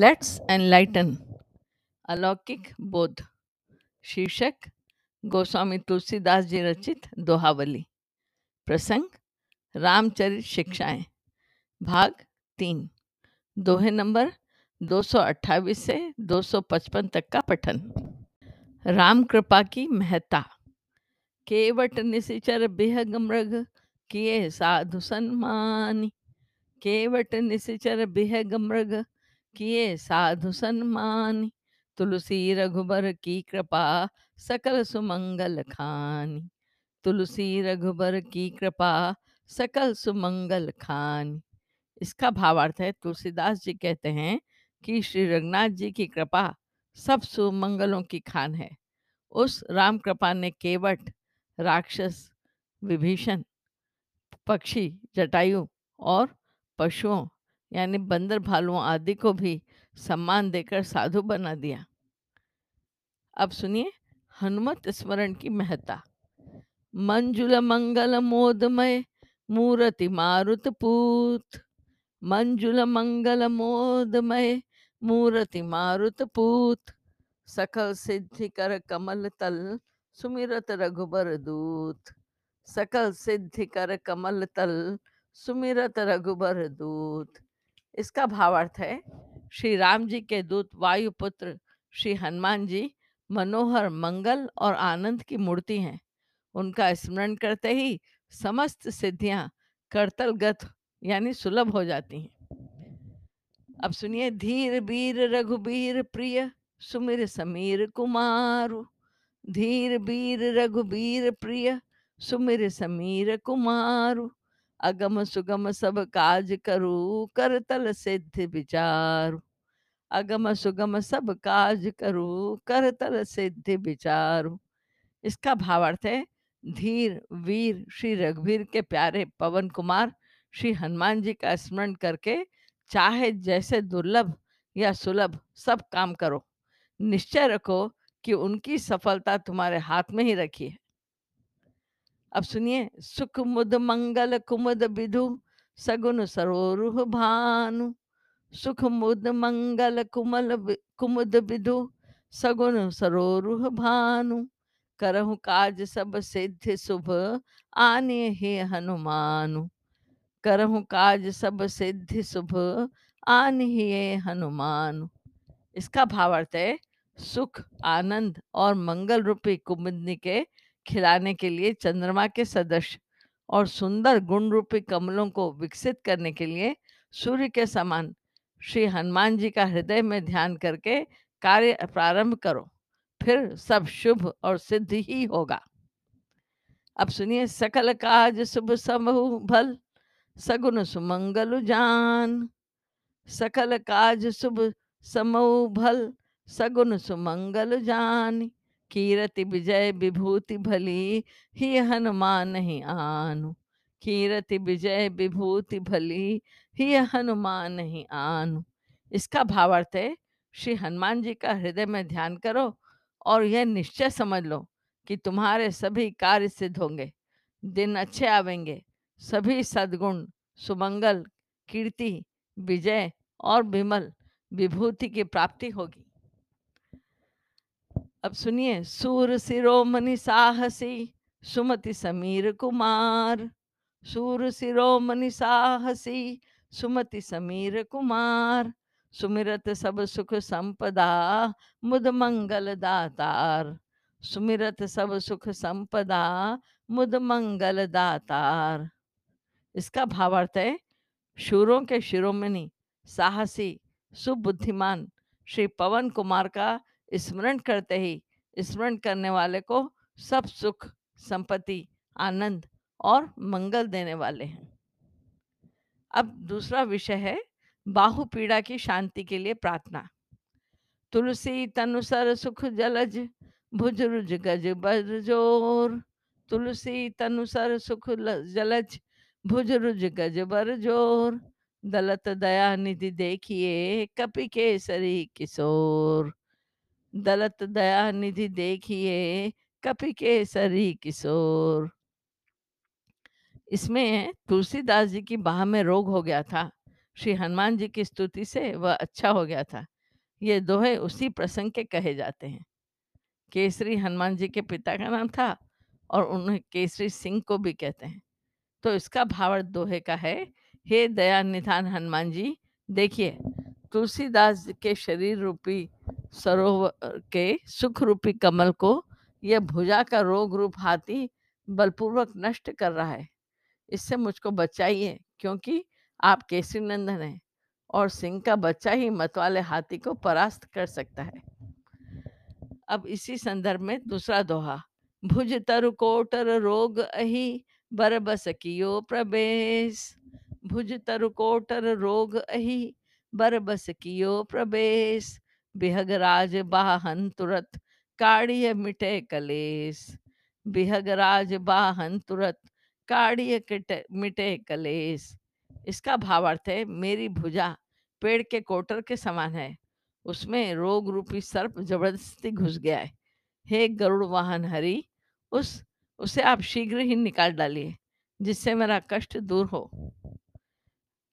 Let's enlighten अलौकिक बोध। शीर्षक, गोस्वामी तुलसीदास जी रचित दोहावली। प्रसंग, रामचरित शिक्षाएँ। भाग तीन। दोहे नंबर 228 से 255 तक का पठन। राम कृपा की महत्ता। केवट निशिचर बिहग मृग किए साधु सन्मानी। केवट निशिचर बिहग मृग किए, साधु सन्मानी, तुलसी रघुबर की कृपा, सकल सुमंगल खानी। तुलसी रघुबर की कृपा, सकल सुमंगल खानी। इसका भावार्थ है, तुलसीदास जी कहते हैं कि श्री रघुनाथ जी की कृपा सब सुमंगलों की खान है। उस राम कृपा ने केवट, राक्षस, विभीषण, पक्षी, जटायु और पशुओं यानी बंदर भालुओं आदि को भी सम्मान देकर साधु बना दिया। अब सुनिए, हनुमत स्मरण की महत्ता। मंजुल मंगल मोदमय, मूर्ति मारुत पूत। मंजुल मंगल मोदमय, मूर्ति मारुत पूत। सकल सिद्धि कर कमल तल, सुमिरत रघुबर दूत। सकल सिद्धि कर कमल तल, सुमिरत रघुबर दूत। इसका भावार्थ है, श्री राम जी के दूत वायुपुत्र श्री हनुमान जी मनोहर, मंगल और आनंद की मूर्ति हैं। उनका स्मरण करते ही समस्त सिद्धियाँ करतलगत यानी सुलभ हो जाती हैं। अब सुनिए, धीर बीर, रघुबीर प्रिय, सुमिर समीर कुमारु। धीर बीर, रघुबीर प्रिय, सुमिर समीर कुमारु। अगम सुगम सब काज करू तल सिद्ध विचारु। अगम सुगम सब काज करू, कर तल सिद्ध विचारु। इसका भावार्थ है, धीर, वीर, श्री रघुवीर के प्यारे पवन कुमार, श्री हनुमान जी का स्मरण करके चाहे जैसे दुर्लभ या सुलभ, सब काम करो। निश्चय रखो कि उनकी सफलता तुम्हारे हाथ में ही रखी है। अब सुनिए सुख मुद मंगल कुमुद विधु सगुन सरोरुह भानु। सुख मुद मंगल कुमल कुमुद विधु सगुन सरोरुह भानु। करहु काज सब सिद्ध शुभ, आने हे हनुमानु। करहु काज सब सिद्धि शुभ, आन हिए हनुमान। इसका भावार्थ है, सुख, आनंद और मंगल रूपी कुमुदनी के खिलाने के लिए चंद्रमा के सदस्य और सुंदर गुण रूपी कमलों को विकसित करने के लिए सूर्य के समान। श्री हनुमान जी का हृदय में ध्यान करके कार्य प्रारंभ करो, फिर सब शुभ और सिद्ध ही होगा। अब सुनिए, सकल काज शुभ समूह भल सगुन सुमंगल जान। सकल काज शुभ समूह भल सगुन सुमंगल जान। कीरति विजय विभूति भली, ही हनुमान ही आनु। कीरति विजय विभूति भली, ही हनुमान ही आनु। इसका भावार्थ है, श्री हनुमान जी का हृदय में ध्यान करो और यह निश्चय समझ लो कि तुम्हारे सभी कार्य सिद्ध होंगे, दिन अच्छे आवेंगे, सभी सद्गुण, सुमंगल, कीर्ति, विजय और विमल, विभूति की प्राप्ति होगी। अब सुनिए, सूर शिरोमणि साहसी, सुमति समीर कुमार। सूर शिरोमणि साहसी, सुमति समीर कुमार। सुमिरत सब सुख संपदा, मुद मंगल दातार। सुमिरत सब सुख संपदा, मुद मंगल दातार। इसका भावार्थ है, शूरों के शिरोमणि, साहसी, सुबुद्धिमान, श्री पवन कुमार का स्मरण करते ही, स्मरण करने वाले को सब सुख, संपत्ति, आनंद और मंगल देने वाले हैं। अब दूसरा विषय है, बाहु पीड़ा की शांति के लिए प्रार्थना। तुलसी, तनुसर, सुख, जलज, भुज, रुज, गज बर ज़ोर। तुलसी, तनुसर, सुख जलज, भुज, रुज, गज, बर, ज़ोर। दलत, दया, निधि देखिए, कपि केसरी, किशोर। दलत दया निधि देखिए, कपि केसरी किशोर। इसमें तुलसीदास जी की बाह में रोग हो गया था। श्री हनुमान जी की स्तुति से वह अच्छा हो गया था। ये दोहे उसी प्रसंग के कहे जाते हैं। केसरी हनुमान जी के पिता का नाम था और उन्हें केसरी सिंह को भी कहते हैं। तो इसका भावार्थ दोहे का है, हे दया निधान हनुमान जी, देखिए तुलसीदास जी के शरीर रूपी सरोवर के सुख रूपी कमल को यह भुजा का रोग रूप हाथी बलपूर्वक नष्ट कर रहा है। इससे मुझको बचाइए, क्योंकि आप केसरी नंदन हैं और सिंह का बच्चा ही मतवाले हाथी को परास्त कर सकता है। अब इसी संदर्भ में दूसरा दोहा, भुज तरु कोटर रोग अहि बरबस कियो प्रवेश। भुज तरु कोटर रोग अहि बरबस कियो प्रवेश, बिहग राज बाहन तुरत काढ़िय मिटे कलेश। बिहग राज बाहन तुरत काढ़िय किटे, मिटे कलेश। इसका भावार्थ है, मेरी भुजा पेड़ के कोटर के समान है। उसमें रोग रूपी सर्प ज़बरदस्ती घुस गया है। हे गरुड़ वाहन हरि, उस, उसे आप शीघ्र ही निकाल डालिए, जिससे मेरा कष्ट दूर हो।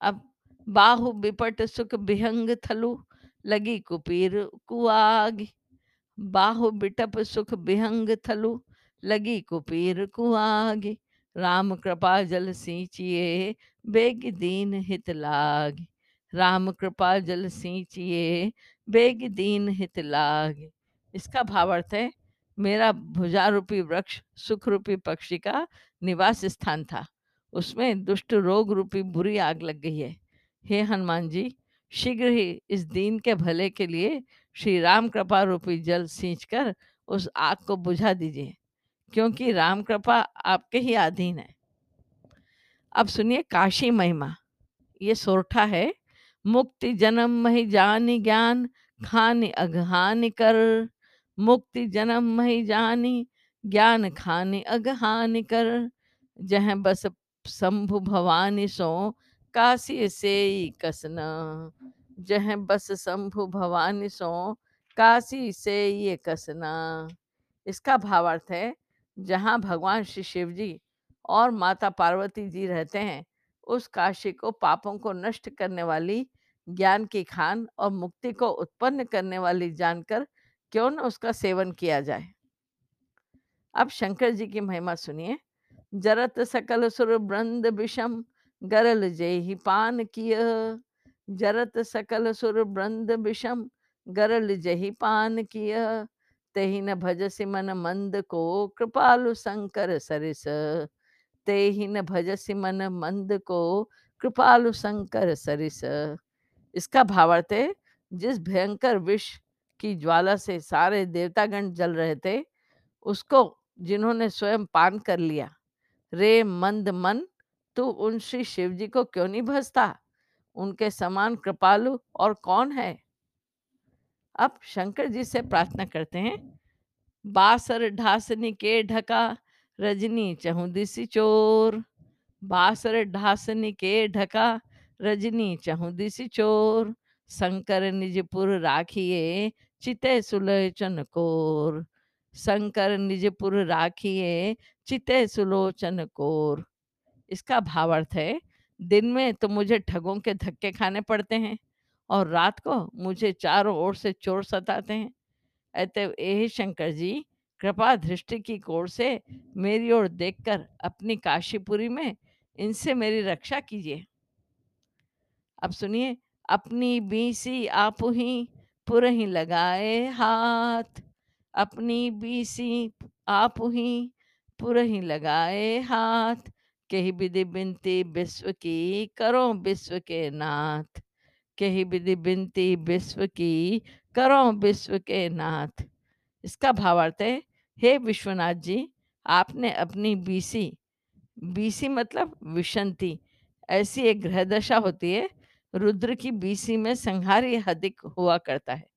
अब बाहु बिपट सुख बिहंग थलु, लगी कुपीर कुआग। बाहु बिटप सुख बिहंग थलु, लगी कुपीर कुआग। राम कृपा जल सींचिए, बेग दीन हित लाग। राम कृपा जल सींचिए, बेग दीन हित लाग। इसका भावार्थ है, मेरा भुजा रूपी वृक्ष सुख रूपी पक्षी का निवास स्थान था। उसमें दुष्ट रोग रूपी बुरी आग लग गई है। हे हनुमान जी, शीघ्र ही इस दीन के भले के लिए श्री राम कृपा रूपी जल सींचकर उस आग को बुझा दीजिए, क्योंकि राम कृपा आपके ही अधीन है। अब सुनिए काशी महिमा, ये सोरठा है, मुक्ति जन्म मही जानी ज्ञान, खानी अघहानि कर। मुक्ति जन्म मही जानी, ज्ञान खानी अघहानि कर। जह बस शंभु भवानी सो काशी से कसना, जह बस शंभु भवानी सो, काशी से ये कसना। इसका भावार्थ है, जहाँ भगवान श्री शिव जी और माता पार्वती जी रहते हैं, उस काशी को पापों को नष्ट करने वाली, ज्ञान की खान और मुक्ति को उत्पन्न करने वाली जानकर क्यों न उसका सेवन किया जाए। अब शंकर जी की महिमा सुनिए, जरत सकल सुर ब्रंद विषम गरल जय ही पान किय जरत सकल सुर ब्रंद विषम, गरल जही पान किय तेहि न भजसि मन मंद को कृपालु शंकर सरिस। तेहि न भजसि मन मंद को कृपालु शंकर सरिस। इसका भावार्थ है, जिस भयंकर विष की ज्वाला से सारे देवतागण जल रहे थे, उसको जिन्होंने स्वयं पान कर लिया, रे मंद मन तू उन श्री शिव जी को क्यों नहीं भजता? उनके समान कृपालु और कौन है? अब शंकर जी से प्रार्थना करते हैं, बासर ढासनी के ढका, रजनी चहुदिसी चोर। बासर ढासनी के ढका, रजनी चहुदिसी चोर। शंकर निजपुर राखिए, चिते सुलोचन कोर। शंकर निजपुर राखिए, चिते सुलोचन कोर। इसका भावार्थ है, दिन में तो मुझे ठगों के धक्के खाने पड़ते हैं और रात को मुझे चारों ओर से चोर सताते हैं। अतः हे शंकर जी, कृपा दृष्टि की कोर से मेरी ओर देखकर अपनी काशीपुरी में इनसे मेरी रक्षा कीजिए। अब सुनिए, अपनी बीसी आप ही पुरही लगाए हाथ, अपनी बीसी आप ही पुरही लगाए हाथ कही विधि बिनती विश्व की करो विश्व के नाथ। कही विधि बिनती विश्व की करो विश्व के नाथ। इसका भावार्थ है, हे विश्वनाथ जी, आपने अपनी बीसी बीसी मतलब विशंति, ऐसी एक ग्रह दशा होती है, रुद्र की बीसी में संहारी अधिक हुआ करता है।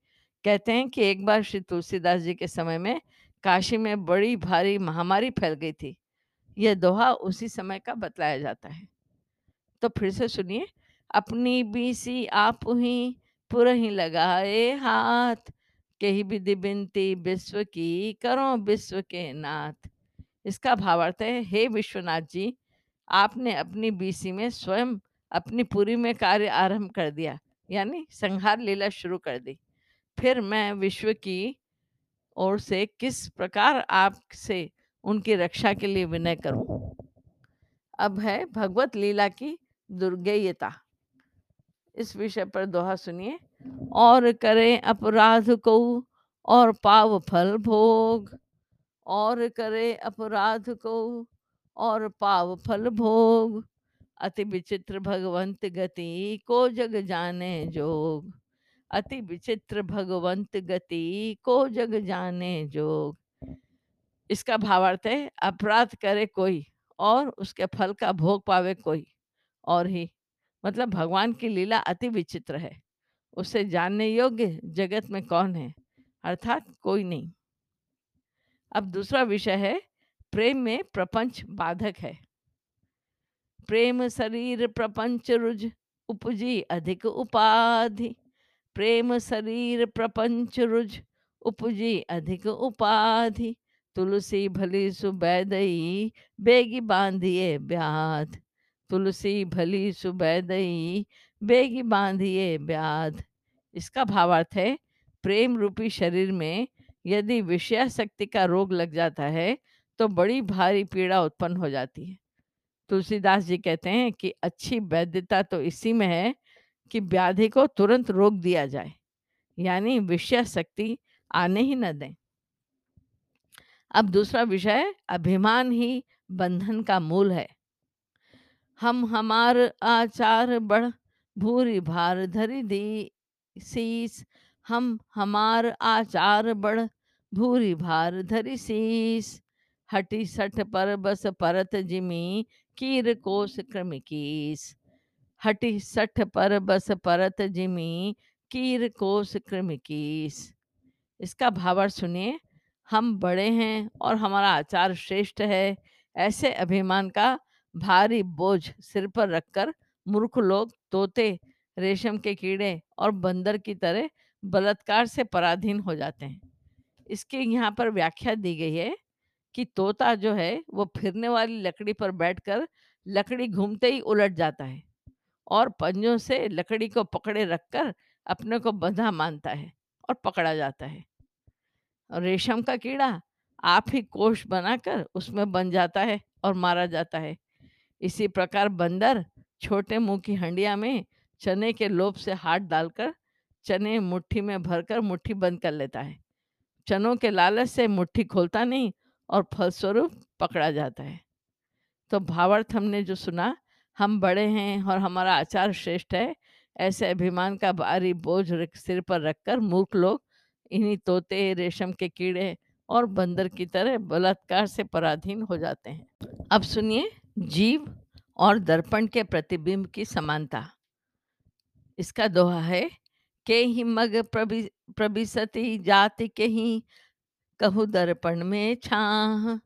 कहते हैं कि एक बार श्री तुलसीदास जी के समय में काशी में बड़ी भारी महामारी फैल गई थी। यह दोहा उसी समय का बतलाया जाता है। तो फिर से सुनिए, अपनी बीसी आप ही पुरही लगाए हाथ के ही विधि बिनती विश्व की करो विश्व के नाथ। इसका भावार्थ है, हे विश्वनाथ जी, आपने अपनी बीसी में स्वयं अपनी पूरी में कार्य आरंभ कर दिया, यानी संहार लीला शुरू कर दी। फिर मैं विश्व की ओर से किस प्रकार आपसे उनकी रक्षा के लिए विनय करूँ। अब है भगवत लीला की दुर्गेयता। इस विषय पर दोहा सुनिए। और करें अपराध को और पाव फल भोग। और करे अपराध को और पाव फल भोग। अति विचित्र भगवंत गति को जग जाने जोग। अति विचित्र भगवंत गति को जग जाने जोग। इसका भावार्थ है, अपराध करे कोई और उसके फल का भोग पावे कोई और ही। मतलब भगवान की लीला अति विचित्र है। उसे जानने योग्य जगत में कौन है? अर्थात कोई नहीं। अब दूसरा विषय है, प्रेम में प्रपंच बाधक है। प्रेम शरीर, प्रपंच रुज, उपजी अधिक उपाधि। प्रेम शरीर, प्रपंच रुज, उपजी अधिक उपाधि। तुलसी भली सुबैदई बेगी बांधिए ब्याध तुलसी भली सुबैदई बेगी बांधिए ब्याध इसका भावार्थ है, प्रेम रूपी शरीर में यदि विषयाशक्ति का रोग लग जाता है तो बड़ी भारी पीड़ा उत्पन्न हो जाती है। तुलसीदास जी कहते हैं कि अच्छी वैद्यता तो इसी में है कि व्याधि को तुरंत रोक दिया जाए, यानी विषय शक्ति आने ही न दें। अब दूसरा विषय, अभिमान ही बंधन का मूल है। हम हमार आचार बढ़ भूरी भार धरी दी शीस हम हमार आचार बढ़ भूरी भार धरी शीस हटी सठ पर बस परत जिमी कीर कोस क्रम कीस। हटी सठ पर बस परत जिमी कीर कोस क्रम कीस। इसका भावार्थ सुनिए। हम बड़े हैं और हमारा आचार श्रेष्ठ है, ऐसे अभिमान का भारी बोझ सिर पर रखकर मूर्ख लोग तोते, रेशम के कीड़े और बंदर की तरह बलात्कार से पराधीन हो जाते हैं। इसके यहाँ पर व्याख्या दी गई है कि तोता जो है, वो फिरने वाली लकड़ी पर बैठकर लकड़ी घूमते ही उलट जाता है और पंजों से लकड़ी को पकड़े रखकर अपने को बंधा मानता है और पकड़ा जाता है। और रेशम का कीड़ा, आप ही कोष बनाकर उसमें बन जाता है और मारा जाता है। इसी प्रकार बंदर छोटे मुँह की हंडिया में चने के लोभ से हाथ डालकर चने मुट्ठी में भरकर मुट्ठी बंद कर लेता है। चनों के लालच से मुट्ठी खोलता नहीं और फलस्वरूप पकड़ा जाता है। तो भावार्थ हमने जो सुना, हम बड़े हैं और हमारा आचार श्रेष्ठ है, ऐसे अभिमान का भारी बोझ सिर पर रखकर मूर्ख लोग इन्हीं तोते, रेशम के कीड़े और बंदर की तरह बलात्कार से पराधीन हो जाते हैं। अब सुनिए, जीव और दर्पण के प्रतिबिंब की समानता। इसका दोहा है के ही मग प्रभि, प्रभिसती जाति के ही कहु दर्पण में छाह।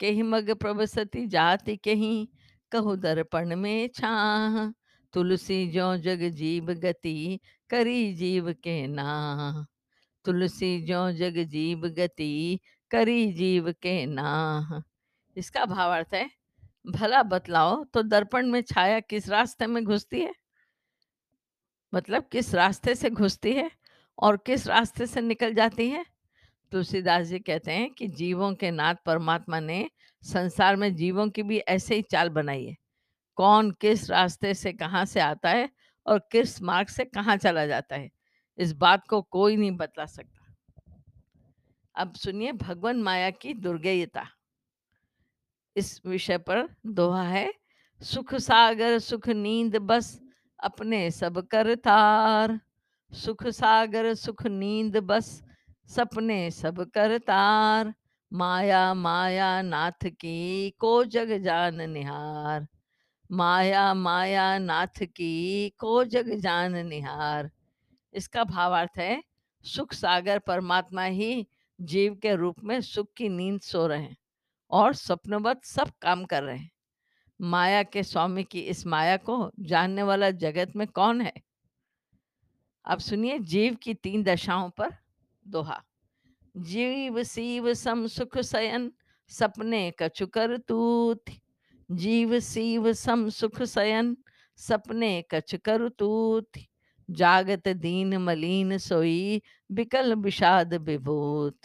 के ही मग प्रभसती जाति के ही कहु दर्पण में छाह। तुलसी जो जग जीव गति, करी जीव के नाह। तुलसी जो जग जीव गति करी जीव के नाह। इसका भावार्थ है, भला बतलाओ तो दर्पण में छाया किस रास्ते में घुसती है? मतलब किस रास्ते से घुसती है और किस रास्ते से निकल जाती है? तुलसीदास जी कहते हैं कि जीवों के नाथ परमात्मा ने संसार में जीवों की भी ऐसे ही चाल बनाई है। कौन किस रास्ते से कहाँ से आता है और किस मार्ग से कहाँ चला जाता है? इस बात को कोई नहीं बतला सकता। अब सुनिए भगवान माया की दुर्गेयता। इस विषय पर दोहा है, सुख सागर, सुख नींद बस अपने सब कर तार। सुख सागर, सुख नींद बस सपने सब कर तार। माया माया नाथ की को जग जान निहार। माया माया नाथ की को जग जान निहार। इसका भावार्थ है, सुख सागर परमात्मा ही जीव के रूप में सुख की नींद सो रहे हैं और स्वप्नवत सब काम कर रहे हैं। माया के स्वामी की इस माया को जानने वाला जगत में कौन है? अब सुनिए जीव की तीन दशाओं पर दोहा। जीव सीव सम सुख सयन, सपने कछु कर तूत। जीव सीव सम सुख सयन, सपने कछ कर तूत। जागत दीन मलीन सोई बिकल विषाद विभूत।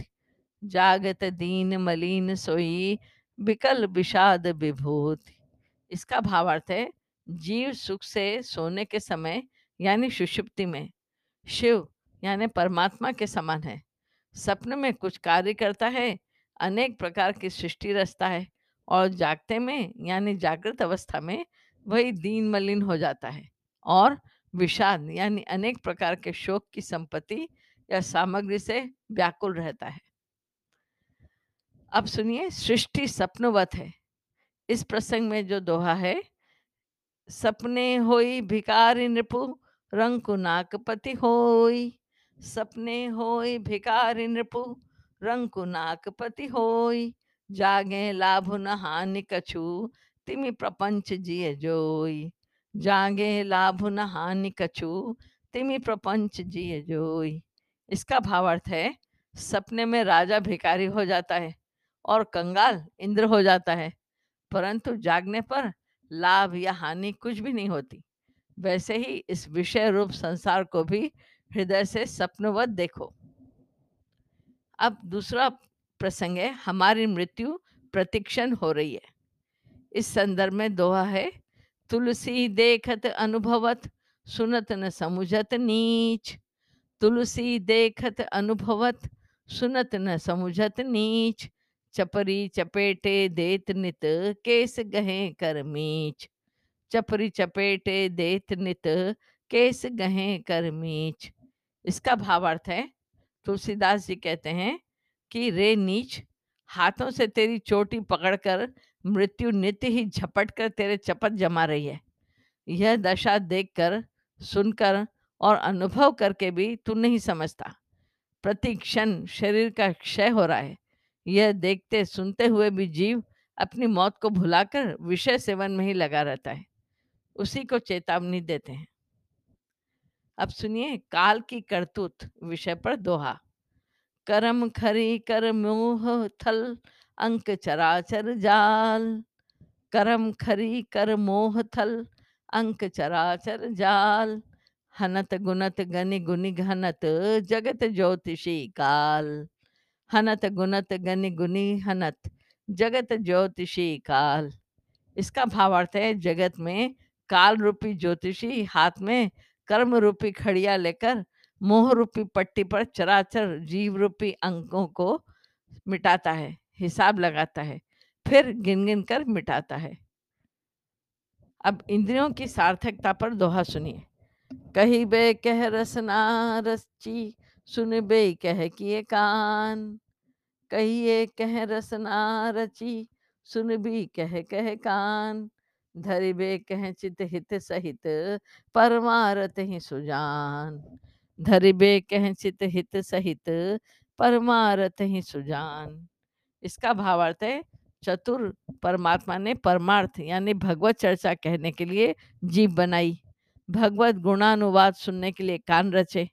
जागत दीन मलीन सोई बिकल विषाद विभूत। इसका भावार्थ है, जीव सुख से सोने के समय, यानी सुषुप्ति में, शिव, यानी परमात्मा के समान है। सपने में कुछ कार्य करता है, अनेक प्रकार की सृष्टि रचता है, और जागते में, यानी जागृत अवस्था में, वही दीन मलिन हो जाता है, और विषाद यानी अनेक प्रकार के शोक की संपत्ति या सामग्री से व्याकुल रहता है। अब सुनिए, सृष्टि सपनवत है। इस प्रसंग में जो दोहा है, सपने होई भिकारी नृपु, रंग रंकु नाकपति होई। सपने होई भिकारी नृपु, रंग रंकु नाकपति होई। जागे लाभ न हानि कछु, तिमि प्रपंच जिय जोई। जागे लाभ न हानि कछु, तिमि प्रपंच जिय जोई। इसका भावार्थ है, सपने में राजा भिकारी हो जाता है और कंगाल इंद्र हो जाता है, परंतु जागने पर लाभ या हानि कुछ भी नहीं होती। वैसे ही इस विषय रूप संसार को भी हृदय से सपनवत देखो। अब दूसरा प्रसंग है, हमारी मृत्यु प्रतीक्षण हो रही है। इस संदर्भ में दोहा है तुलसी देखत अनुभवत, सुनत न समुझत नीच। तुलसी देखत अनुभवत, सुनत न समुझत नीच। चपरी चपेटे देत नित केस गहे कर मीच। चपरी चपेटे देत नित केस गहे कर मीच। इसका भावार्थ है, तुलसीदास जी कहते हैं कि रे नीच हाथों से तेरी चोटी पकड़कर मृत्यु नित्य ही झपट कर तेरे चपत जमा रही है। यह दशा देखकर, सुनकर और अनुभव करके भी तू नहीं समझता। प्रति क्षण शरीर का क्षय हो रहा है। यह देखते, सुनते हुए भी जीव अपनी मौत को भुलाकर विषय सेवन में ही लगा रहता है। उसी को चेतावनी देते हैं। अब सुनिए, काल की करतूत विषय पर दोहा। करम खरी कर मोह थल, अंक चराचर जाल। करम खरी कर मोह थल, अंक चराचर जाल। हनत गुनत गनि गुनि घनत जगत ज्योतिषी काल। हनत गुनत गनि गुनि हनत जगत ज्योतिषी काल। इसका भावार्थ है जगत में काल रूपी ज्योतिषी, हाथ में कर्म रूपी खड़िया लेकर मोह रूपी पट्टी पर चराचर जीव रूपी अंकों को मिटाता है, हिसाब लगाता है, फिर गिन गिन कर मिटाता है। अब इंद्रियों की सार्थकता पर दोहा सुनिए। कही बे कह रसना रची सुन बे कह किए कान। कहिए कह रसना रची, सुन भी कह कह कान। धरि बे कह चित हित सहित परमारत ही सुजान। धरि बे कह चित हित सहित परमारत ही सुजान। इसका भावार्थ है, चतुर परमात्मा ने परमार्थ यानी भगवत चर्चा कहने के लिए जीव बनाई। भगवत गुणानुवाद सुनने के लिए कान रचे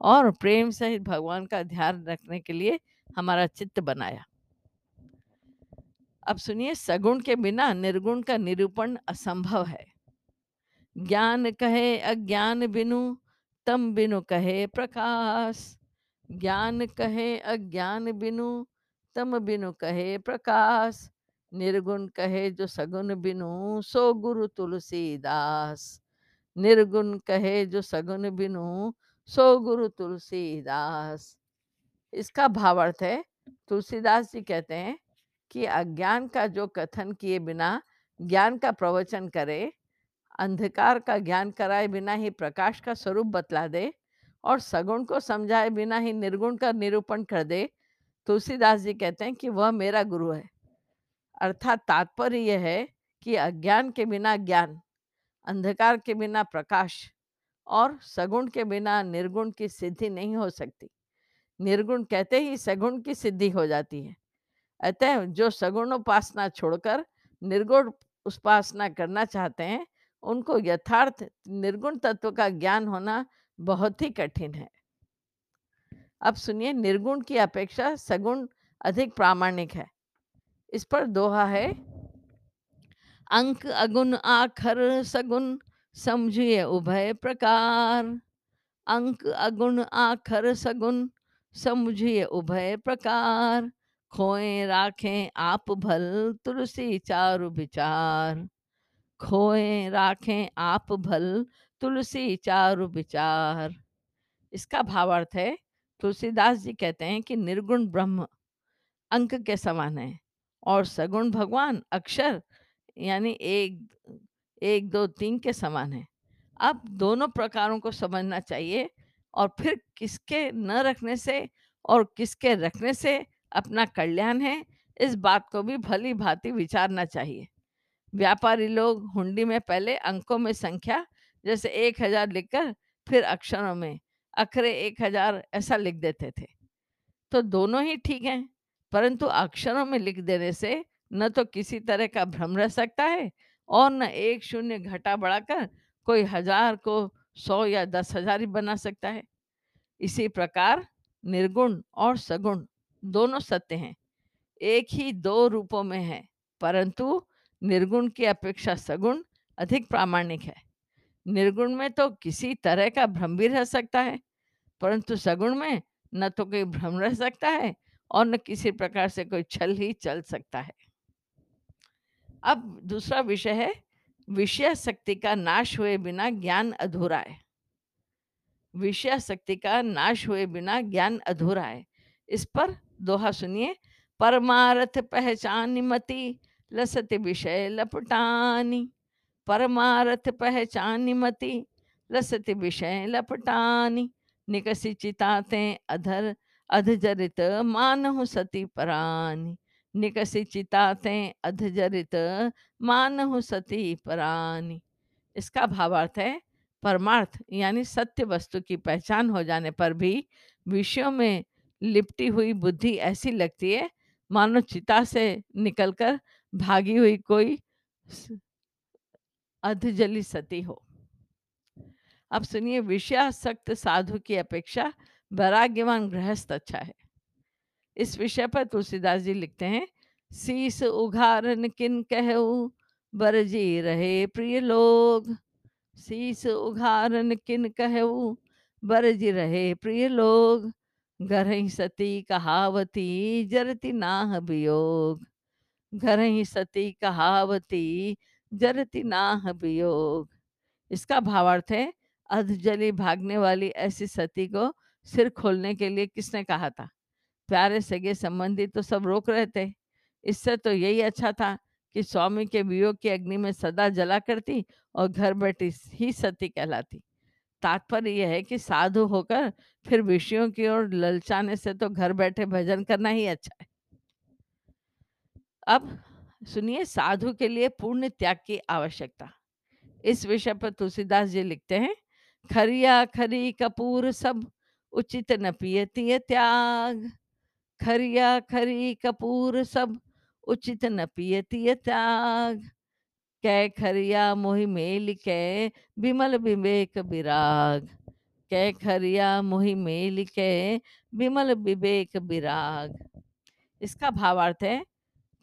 और प्रेम सहित भगवान का ध्यान रखने के लिए हमारा चित्त बनाया। अब सुनिए, सगुण के बिना निर्गुण का निरूपण असंभव है। ज्ञान कहे अज्ञान बिनु तम बिनु कहे प्रकाश, ज्ञान कहे अज्ञान बिनु, तम बिनु कहे प्रकाश, निर्गुण कहे जो सगुण बिनु, सो गुरु तुलसीदास। निर्गुण कहे जो सगुण बिनु, सो गुरु तुलसीदास। इसका भावार्थ है, तुलसीदास जी कहते हैं कि अज्ञान का जो कथन किए बिना, ज्ञान का प्रवचन करे अंधकार का ज्ञान कराए बिना ही प्रकाश का स्वरूप बतला दे और सगुण को समझाए बिना ही निर्गुण का निरूपण कर दे। तुलसीदास जी कहते हैं कि वह मेरा गुरु है। अर्थात तात्पर्य यह है कि अज्ञान के बिना ज्ञान, अंधकार के बिना प्रकाश और सगुण के बिना निर्गुण की सिद्धि नहीं हो सकती। निर्गुण कहते ही सगुण की सिद्धि हो जाती है। अतः जो सगुण उपासना छोड़कर निर्गुण उपासना करना चाहते हैं उनको यथार्थ निर्गुण तत्व का ज्ञान होना बहुत ही कठिन है। अब सुनिए, निर्गुण की अपेक्षा सगुण अधिक प्रामाणिक है। इस पर दोहा है, अंक अगुण आखर सगुण समझिए उभय प्रकार। अंक अगुण आखर सगुण समझिए उभय प्रकार। खोए, राखें आप भल, तुलसी चारु विचार। खोए, राखें आप भल, तुलसी चारु विचार इसका भावार्थ है, तुलसीदास जी कहते हैं कि निर्गुण ब्रह्म अंक के समान है और सगुण भगवान अक्षर यानी एक एक, दो, तीन के समान है। अब दोनों प्रकारों को समझना चाहिए और फिर किसके न रखने से और किसके रखने से अपना कल्याण है, इस बात को भी भली भांति विचारना चाहिए। व्यापारी लोग हुंडी में पहले अंकों में संख्या, जैसे एक हज़ार लिखकर फिर अक्षरों में अखरे एक हज़ार ऐसा लिख देते थे। तो दोनों ही ठीक हैं, परंतु अक्षरों में लिख देने से न तो किसी तरह का भ्रम रह सकता है और न एक शून्य घटा बढ़ाकर कोई हज़ार को सौ या दस हज़ार ही बना सकता है। इसी प्रकार निर्गुण और सगुण दोनों सत्य हैं, एक ही दो रूपों में है, परंतु निर्गुण की अपेक्षा सगुण अधिक प्रामाणिक है। निर्गुण में तो किसी तरह का भ्रम भी रह सकता है, परंतु सगुण में न तो कोई भ्रम रह सकता है और न किसी प्रकार से कोई छल ही चल सकता है। अब दूसरा विषय है, विषय शक्ति का नाश हुए बिना ज्ञान अधूरा है। विषय शक्ति का नाश हुए बिना ज्ञान अधूरा है। इस पर दोहा सुनिए, परमारथ पहचान मति लसत विषय लपटानी, परमारथ पहचान मति, लसत विषय लपटानी, निकसी चिताते अधर, अधजरित मानहु सती परानी, निकसी चिताते अधजरित मानहु सती परानी। इसका भावार्थ है परमार्थ, यानी सत्य वस्तु की पहचान हो जाने पर भी विषयों में लिपटी हुई बुद्धि ऐसी लगती है, मानो चिता से निकलकर भागी हुई कोई अधजली सती हो। अब सुनिए, विषयासक्त साधु की अपेक्षा वैराग्यवान गृहस्थ अच्छा है। इस विषय पर तुलसीदास जी लिखते हैं शीस उघारन किन कहू, बरजी रहे प्रिय लोग। शीस उघारन किन कहू, बरजी रहे प्रिय लोग। घर सती कहावती, जरती नाह वियोग घर ही सती कहावती, जरती नाह वियोग इसका भावार्थ है, अधजली भागने वाली ऐसी सती को सिर खोलने के लिए किसने कहा था? प्यारे सगे संबंधी तो सब रोक रहे थे। इससे तो यही अच्छा था कि स्वामी के वियोग की अग्नि में सदा जला करती और घर बैठी ही सती कहलाती। तात्पर्य यह है कि साधु होकर फिर विषयों की ओर ललचाने से तो घर बैठे भजन करना ही अच्छा है। अब सुनिए, साधु के लिए पूर्ण त्याग की आवश्यकता। इस विषय पर तुलसीदास जी लिखते हैं, खरिया खरी कपूर सब उचित न पियती त्याग। खरिया खरी कपूर सब उचित न पियती त्याग। कै खरिया मोहि मेल कै बिमल विवेक विराग। कै खरिया मोहि मेल कै बिमल विवेक विराग। इसका भावार्थ है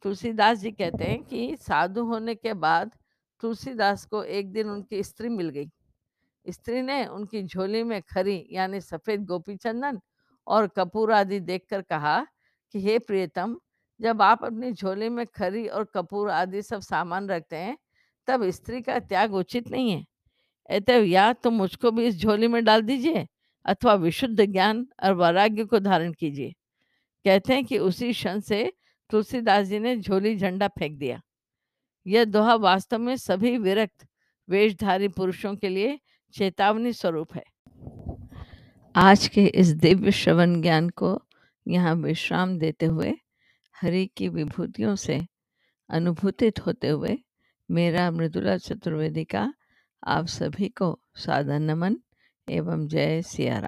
तुलसीदास जी कहते हैं कि साधु होने के बाद तुलसीदास को एक दिन उनकी स्त्री मिल गई। स्त्री ने उनकी झोली में खरी, यानी सफ़ेद गोपी चंदन और कपूर आदि देखकर कहा कि, हे प्रियतम, जब आप अपनी झोली में खरी और कपूर आदि सब सामान रखते हैं, तब स्त्री का त्याग उचित नहीं है। अतः या तो मुझको भी इस झोली में डाल दीजिए अथवा विशुद्ध ज्ञान और वैराग्य को धारण कीजिए। कहते हैं कि उसी क्षण से तुलसीदास जी ने झोली झंडा फेंक दिया। यह दोहा वास्तव में सभी विरक्त वेशधारी पुरुषों के लिए चेतावनी स्वरूप है। आज के इस दिव्य श्रवण ज्ञान को यहाँ विश्राम देते हुए, हरि की विभूतियों से अनुभूतित होते हुए, मेरा मृदुला चतुर्वेदी का आप सभी को सादर नमन एवं जय सिया